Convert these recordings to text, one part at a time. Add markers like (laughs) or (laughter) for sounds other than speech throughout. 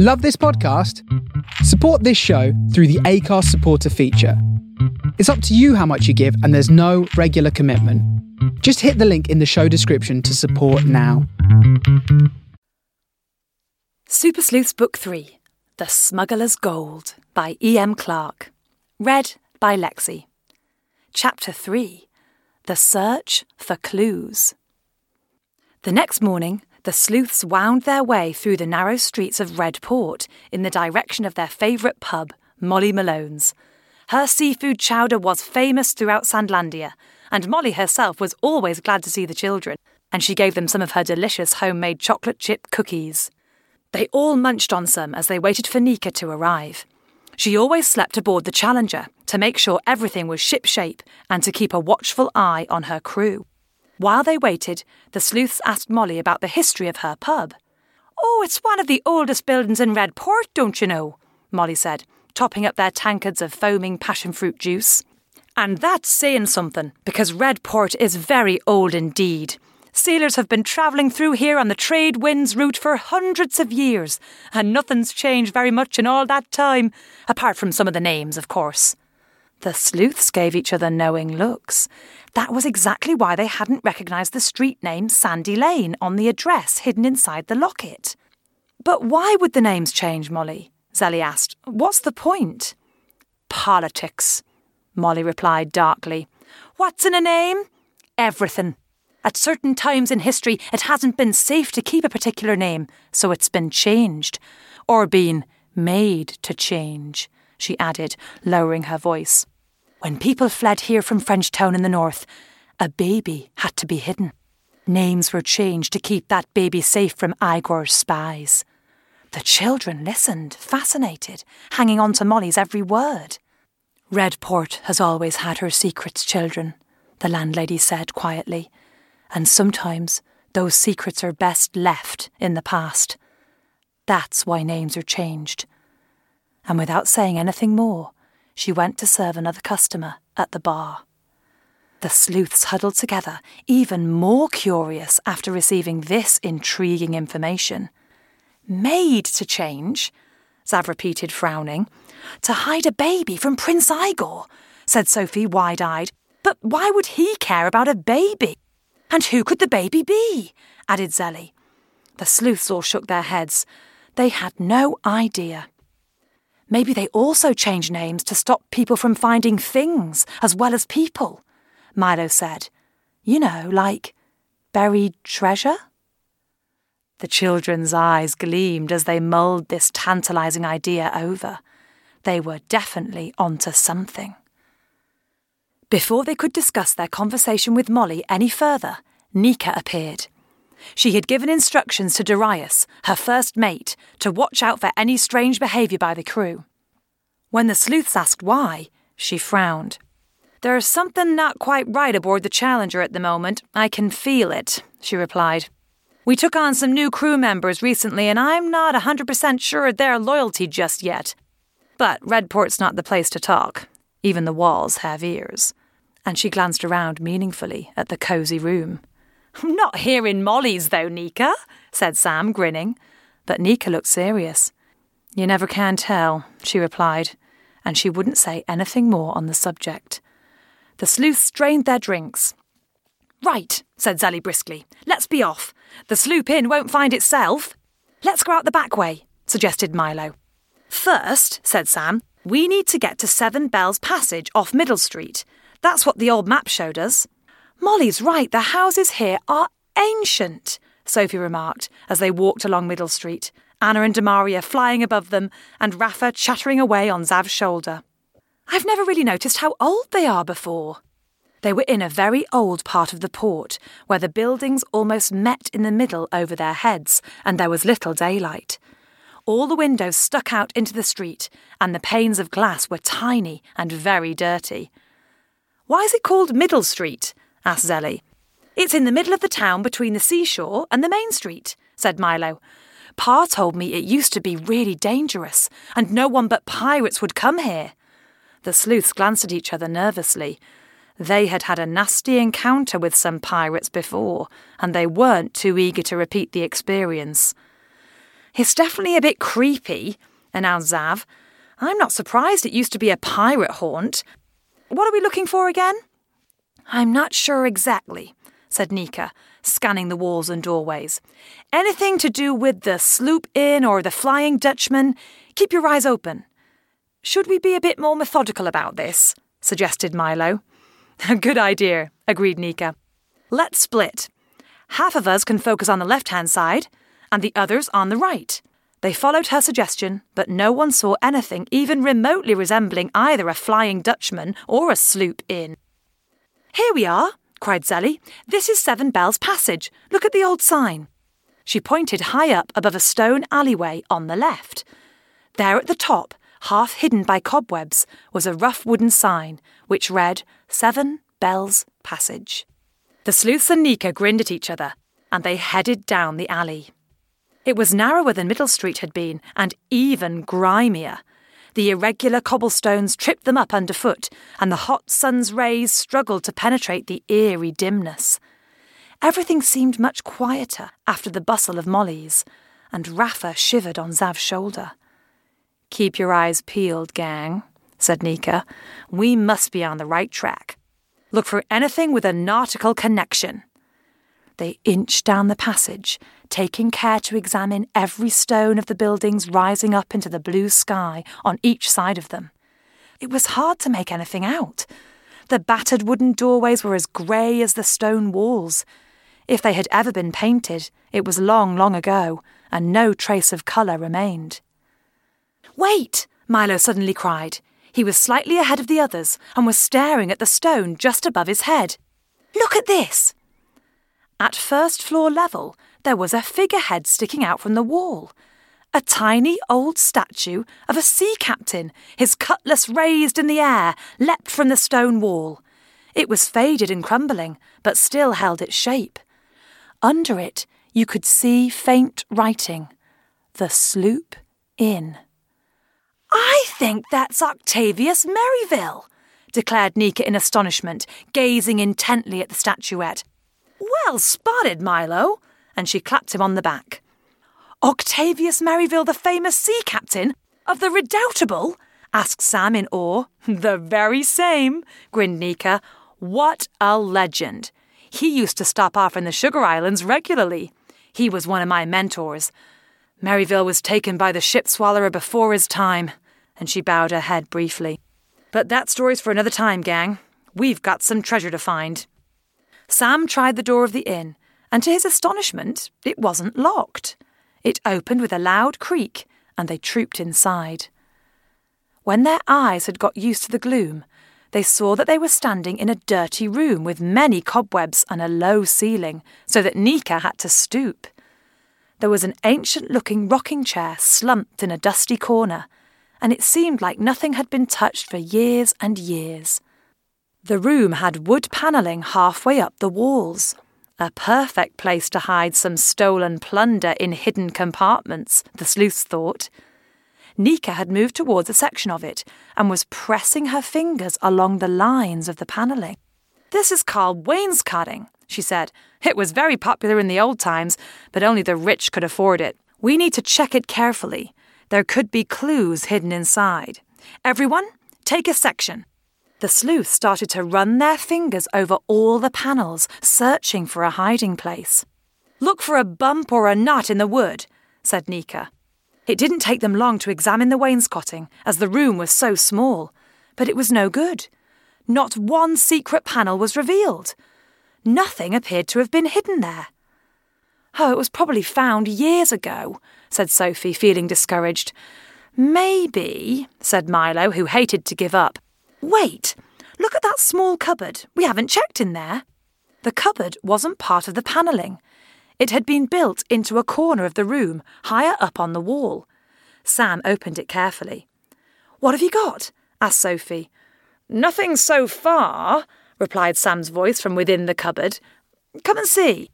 Love this podcast? Support this show through the Acast supporter feature. It's up to you how much you give, and there's no regular commitment. Just hit the link in the show description to support now. Super Sleuths Book 3 The Smuggler's Gold by E.M. Clark. Read by Lexi. Chapter 3 The Search for Clues. The next morning, the sleuths wound their way through the narrow streets of Redport in the direction of their favourite pub, Molly Malone's. Her seafood chowder was famous throughout Sandlandia, and Molly herself was always glad to see the children, and she gave them some of her delicious homemade chocolate chip cookies. They all munched on some as they waited for Nika to arrive. She always slept aboard the Challenger to make sure everything was shipshape and to keep a watchful eye on her crew. While they waited, the sleuths asked Molly about the history of her pub. Oh, it's one of the oldest buildings in Redport, don't you know? Molly said, topping up their tankards of foaming passion fruit juice. And that's saying something, because Redport is very old indeed. Sailors have been travelling through here on the trade winds route for hundreds of years, and nothing's changed very much in all that time, apart from some of the names, of course. The sleuths gave each other knowing looks. That was exactly why they hadn't recognised the street name Sandy Lane on the address hidden inside the locket. But why would the names change, Molly? Zelly asked. What's the point? Politics, Molly replied darkly. What's in a name? Everything. At certain times in history, it hasn't been safe to keep a particular name, so it's been changed. Or been made to change she added, lowering her voice. When people fled here from Frenchtown in the north, a baby had to be hidden. Names were changed to keep that baby safe from Igor's spies. The children listened, fascinated, hanging on to Molly's every word. Redport has always had her secrets, children, the landlady said quietly, and sometimes those secrets are best left in the past. That's why names are changed and without saying anything more, she went to serve another customer at the bar. The sleuths huddled together, even more curious after receiving this intriguing information. Made to change, Zav repeated, frowning. To hide a baby from Prince Igor, said Sophie, wide eyed. But why would he care about a baby? And who could the baby be? added Zelly. The sleuths all shook their heads. They had no idea. Maybe they also change names to stop people from finding things as well as people, Milo said. You know, like buried treasure? The children's eyes gleamed as they mulled this tantalizing idea over. They were definitely onto something. Before they could discuss their conversation with Molly any further, Nika appeared. She had given instructions to Darius, her first mate, to watch out for any strange behaviour by the crew. When the sleuths asked why, she frowned. There's something not quite right aboard the Challenger at the moment. I can feel it, she replied. We took on some new crew members recently, and I'm not a 100% sure of their loyalty just yet. But Redport's not the place to talk. Even the walls have ears. And she glanced around meaningfully at the cosy room. Not here in Molly's, though, Nika, said Sam, grinning. But Nika looked serious. You never can tell, she replied, and she wouldn't say anything more on the subject. The sleuths drained their drinks. Right, said Zelly briskly. Let's be off. The sloop inn won't find itself. Let's go out the back way, suggested Milo. First, said Sam, we need to get to Seven Bells Passage off Middle Street. That's what the old map showed us. Molly's right, the houses here are ancient, Sophie remarked as they walked along Middle Street, Anna and Demaria flying above them, and Rafa chattering away on Zav's shoulder. I've never really noticed how old they are before. They were in a very old part of the port, where the buildings almost met in the middle over their heads, and there was little daylight. All the windows stuck out into the street, and the panes of glass were tiny and very dirty. Why is it called Middle Street? Asked Zelly. It's in the middle of the town between the seashore and the main street, said Milo. Pa told me it used to be really dangerous, and no one but pirates would come here. The sleuths glanced at each other nervously. They had had a nasty encounter with some pirates before, and they weren't too eager to repeat the experience. It's definitely a bit creepy, announced Zav. I'm not surprised it used to be a pirate haunt. What are we looking for again? I'm not sure exactly, said Nika, scanning the walls and doorways. Anything to do with the Sloop Inn or the Flying Dutchman? Keep your eyes open. Should we be a bit more methodical about this? suggested Milo. A (laughs) good idea, agreed Nika. Let's split. Half of us can focus on the left hand side, and the others on the right. They followed her suggestion, but no one saw anything even remotely resembling either a Flying Dutchman or a sloop inn. Here we are, cried Zelly. This is Seven Bells Passage. Look at the old sign. She pointed high up above a stone alleyway on the left. There at the top, half hidden by cobwebs, was a rough wooden sign which read Seven Bells Passage. The sleuths and Nika grinned at each other, and they headed down the alley. It was narrower than Middle Street had been, and even grimier. The irregular cobblestones tripped them up underfoot, and the hot sun's rays struggled to penetrate the eerie dimness. Everything seemed much quieter after the bustle of Molly's, and Rafa shivered on Zav's shoulder. Keep your eyes peeled, gang, said Nika. We must be on the right track. Look for anything with a nautical connection. They inched down the passage, taking care to examine every stone of the buildings rising up into the blue sky on each side of them. It was hard to make anything out. The battered wooden doorways were as grey as the stone walls. If they had ever been painted, it was long, long ago, and no trace of colour remained. Wait! Milo suddenly cried. He was slightly ahead of the others and was staring at the stone just above his head. Look at this! At first floor level, there was a figurehead sticking out from the wall. A tiny old statue of a sea captain, his cutlass raised in the air, leapt from the stone wall. It was faded and crumbling, but still held its shape. Under it, you could see faint writing The Sloop Inn. I think that's Octavius Merivale, declared Nika in astonishment, gazing intently at the statuette. Well spotted, Milo, and she clapped him on the back. Octavius Merivale, the famous sea captain of the Redoubtable? asked Sam in awe. (laughs) The very same, grinned Nika. What a legend! He used to stop off in the Sugar Islands regularly. He was one of my mentors. Merivale was taken by the ship swallower before his time, and she bowed her head briefly. But that story's for another time, gang. We've got some treasure to find. Sam tried the door of the inn, and to his astonishment, it wasn't locked. It opened with a loud creak, and they trooped inside. When their eyes had got used to the gloom, they saw that they were standing in a dirty room with many cobwebs and a low ceiling, so that Nika had to stoop. There was an ancient looking rocking chair slumped in a dusty corner, and it seemed like nothing had been touched for years and years. The room had wood panelling halfway up the walls, a perfect place to hide some stolen plunder in hidden compartments, the sleuths thought. Nika had moved towards a section of it and was pressing her fingers along the lines of the panelling. This is called wainscoting, she said. It was very popular in the old times, but only the rich could afford it. We need to check it carefully. There could be clues hidden inside. Everyone, take a section. The sleuths started to run their fingers over all the panels, searching for a hiding place. Look for a bump or a knot in the wood, said Nika. It didn't take them long to examine the wainscoting, as the room was so small, but it was no good. Not one secret panel was revealed. Nothing appeared to have been hidden there. Oh, it was probably found years ago, said Sophie, feeling discouraged. Maybe, said Milo, who hated to give up. Wait, look at that small cupboard. We haven't checked in there. The cupboard wasn't part of the panelling. It had been built into a corner of the room, higher up on the wall. Sam opened it carefully. What have you got? asked Sophie. Nothing so far, replied Sam's voice from within the cupboard. Come and see.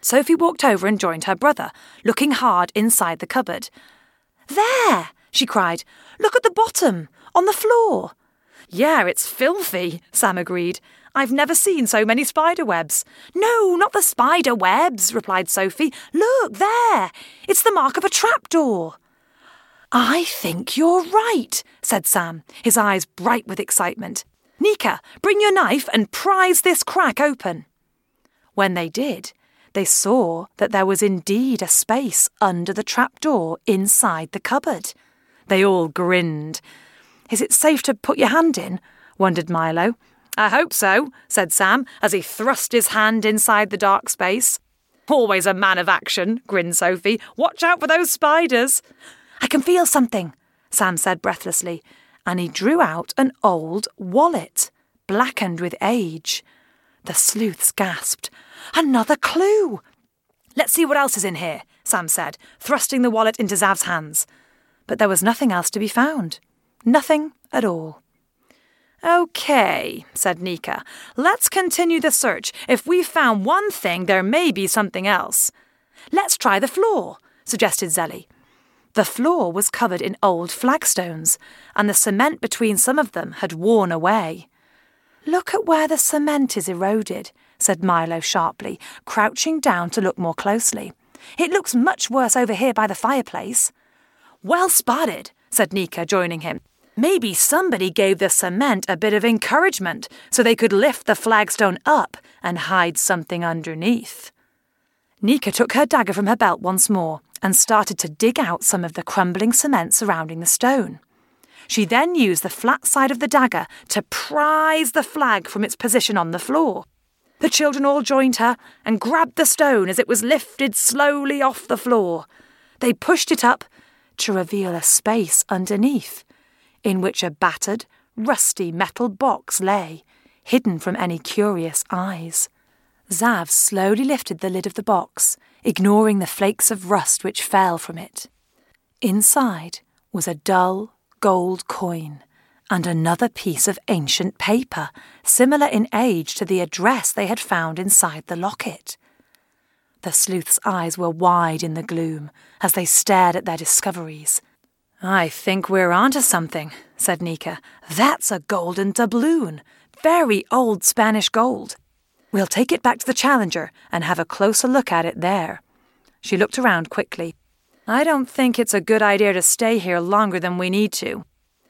Sophie walked over and joined her brother, looking hard inside the cupboard. There, she cried. Look at the bottom, on the floor. Yeah, it's filthy, Sam agreed. I've never seen so many spider webs. No, not the spider webs, replied Sophie. Look, there! It's the mark of a trapdoor. I think you're right, said Sam, his eyes bright with excitement. Nika, bring your knife and prise this crack open. When they did, they saw that there was indeed a space under the trapdoor inside the cupboard. They all grinned. Is it safe to put your hand in? wondered Milo. I hope so, said Sam, as he thrust his hand inside the dark space. Always a man of action, grinned Sophie. Watch out for those spiders. I can feel something, Sam said breathlessly, and he drew out an old wallet, blackened with age. The sleuths gasped. Another clue! Let's see what else is in here, Sam said, thrusting the wallet into Zav's hands. But there was nothing else to be found. Nothing at all. OK, said Nika. Let's continue the search. If we've found one thing, there may be something else. Let's try the floor, suggested Zelly. The floor was covered in old flagstones, and the cement between some of them had worn away. Look at where the cement is eroded, said Milo sharply, crouching down to look more closely. It looks much worse over here by the fireplace. Well spotted, said Nika, joining him. Maybe somebody gave the cement a bit of encouragement so they could lift the flagstone up and hide something underneath. Nika took her dagger from her belt once more and started to dig out some of the crumbling cement surrounding the stone. She then used the flat side of the dagger to prise the flag from its position on the floor. The children all joined her and grabbed the stone as it was lifted slowly off the floor. They pushed it up to reveal a space underneath, in which a battered, rusty metal box lay, hidden from any curious eyes. Zav slowly lifted the lid of the box, ignoring the flakes of rust which fell from it. Inside was a dull gold coin and another piece of ancient paper, similar in age to the address they had found inside the locket. The sleuth's eyes were wide in the gloom as they stared at their discoveries. I think we're onto something, said Nika. That's a golden doubloon. Very old Spanish gold. We'll take it back to the Challenger and have a closer look at it there. She looked around quickly. I don't think it's a good idea to stay here longer than we need to.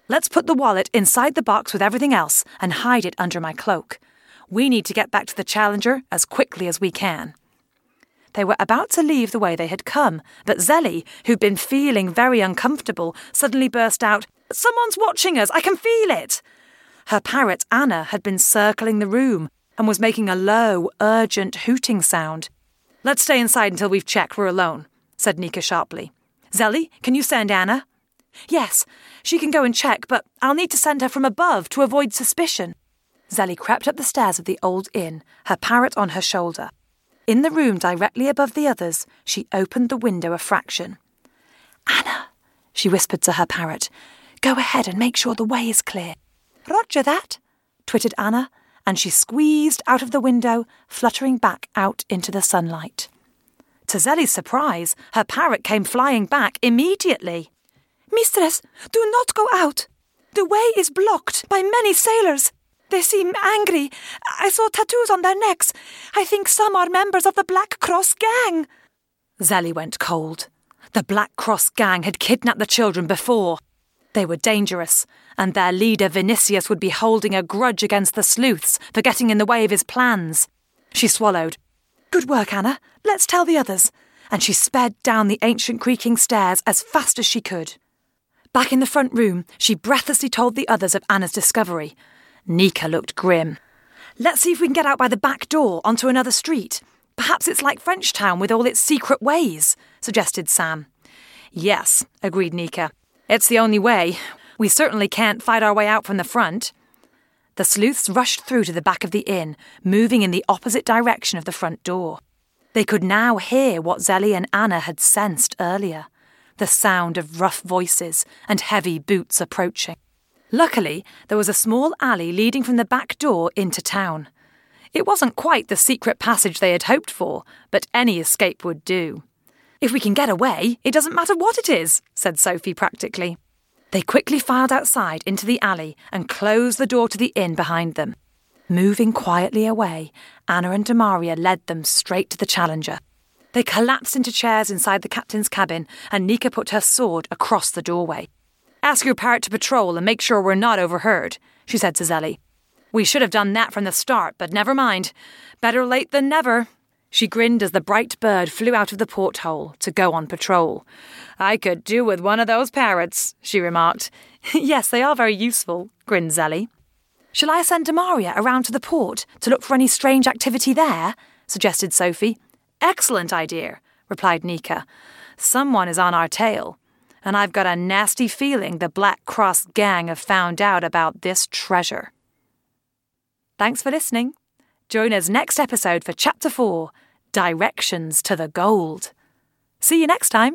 Let's put the wallet inside the box with everything else and hide it under my cloak. We need to get back to the Challenger as quickly as we can. They were about to leave the way they had come, but Zelly, who'd been feeling very uncomfortable, suddenly burst out, Someone's watching us! I can feel it! Her parrot, Anna, had been circling the room and was making a low, urgent hooting sound. Let's stay inside until we've checked we're alone, said Nika sharply. Zelly, can you send Anna? Yes, she can go and check, but I'll need to send her from above to avoid suspicion. Zelly crept up the stairs of the old inn, her parrot on her shoulder. In the room directly above the others, she opened the window a fraction. Anna, she whispered to her parrot, go ahead and make sure the way is clear. Roger that, twittered Anna, and she squeezed out of the window, fluttering back out into the sunlight. To Zelly's surprise, her parrot came flying back immediately. Mistress, do not go out. The way is blocked by many sailors. They seem angry. I saw tattoos on their necks. I think some are members of the Black Cross gang. Zelly went cold. The Black Cross gang had kidnapped the children before. They were dangerous, and their leader Vinicius would be holding a grudge against the sleuths for getting in the way of his plans. She swallowed. Good work, Anna. Let's tell the others. And she sped down the ancient creaking stairs as fast as she could. Back in the front room, she breathlessly told the others of Anna's discovery. Nika looked grim. Let's see if we can get out by the back door onto another street. Perhaps it's like Frenchtown with all its secret ways, suggested Sam. Yes, agreed Nika. It's the only way. We certainly can't fight our way out from the front. The sleuths rushed through to the back of the inn, moving in the opposite direction of the front door. They could now hear what Zelly and Anna had sensed earlier the sound of rough voices and heavy boots approaching. Luckily, there was a small alley leading from the back door into town. It wasn't quite the secret passage they had hoped for, but any escape would do. If we can get away, it doesn't matter what it is, said Sophie practically. They quickly filed outside into the alley and closed the door to the inn behind them. Moving quietly away, Anna and Demaria led them straight to the Challenger. They collapsed into chairs inside the captain's cabin, and Nika put her sword across the doorway. Ask your parrot to patrol and make sure we're not overheard, she said to Zelly. We should have done that from the start, but never mind. Better late than never. She grinned as the bright bird flew out of the porthole to go on patrol. I could do with one of those parrots, she remarked. (laughs) yes, they are very useful, grinned Zelly. Shall I send Demaria around to the port to look for any strange activity there? suggested Sophie. Excellent idea, replied Nika. Someone is on our tail, and I've got a nasty feeling the Black Cross gang have found out about this treasure. Thanks for listening. Join us next episode for Chapter 4 Directions to the Gold. See you next time.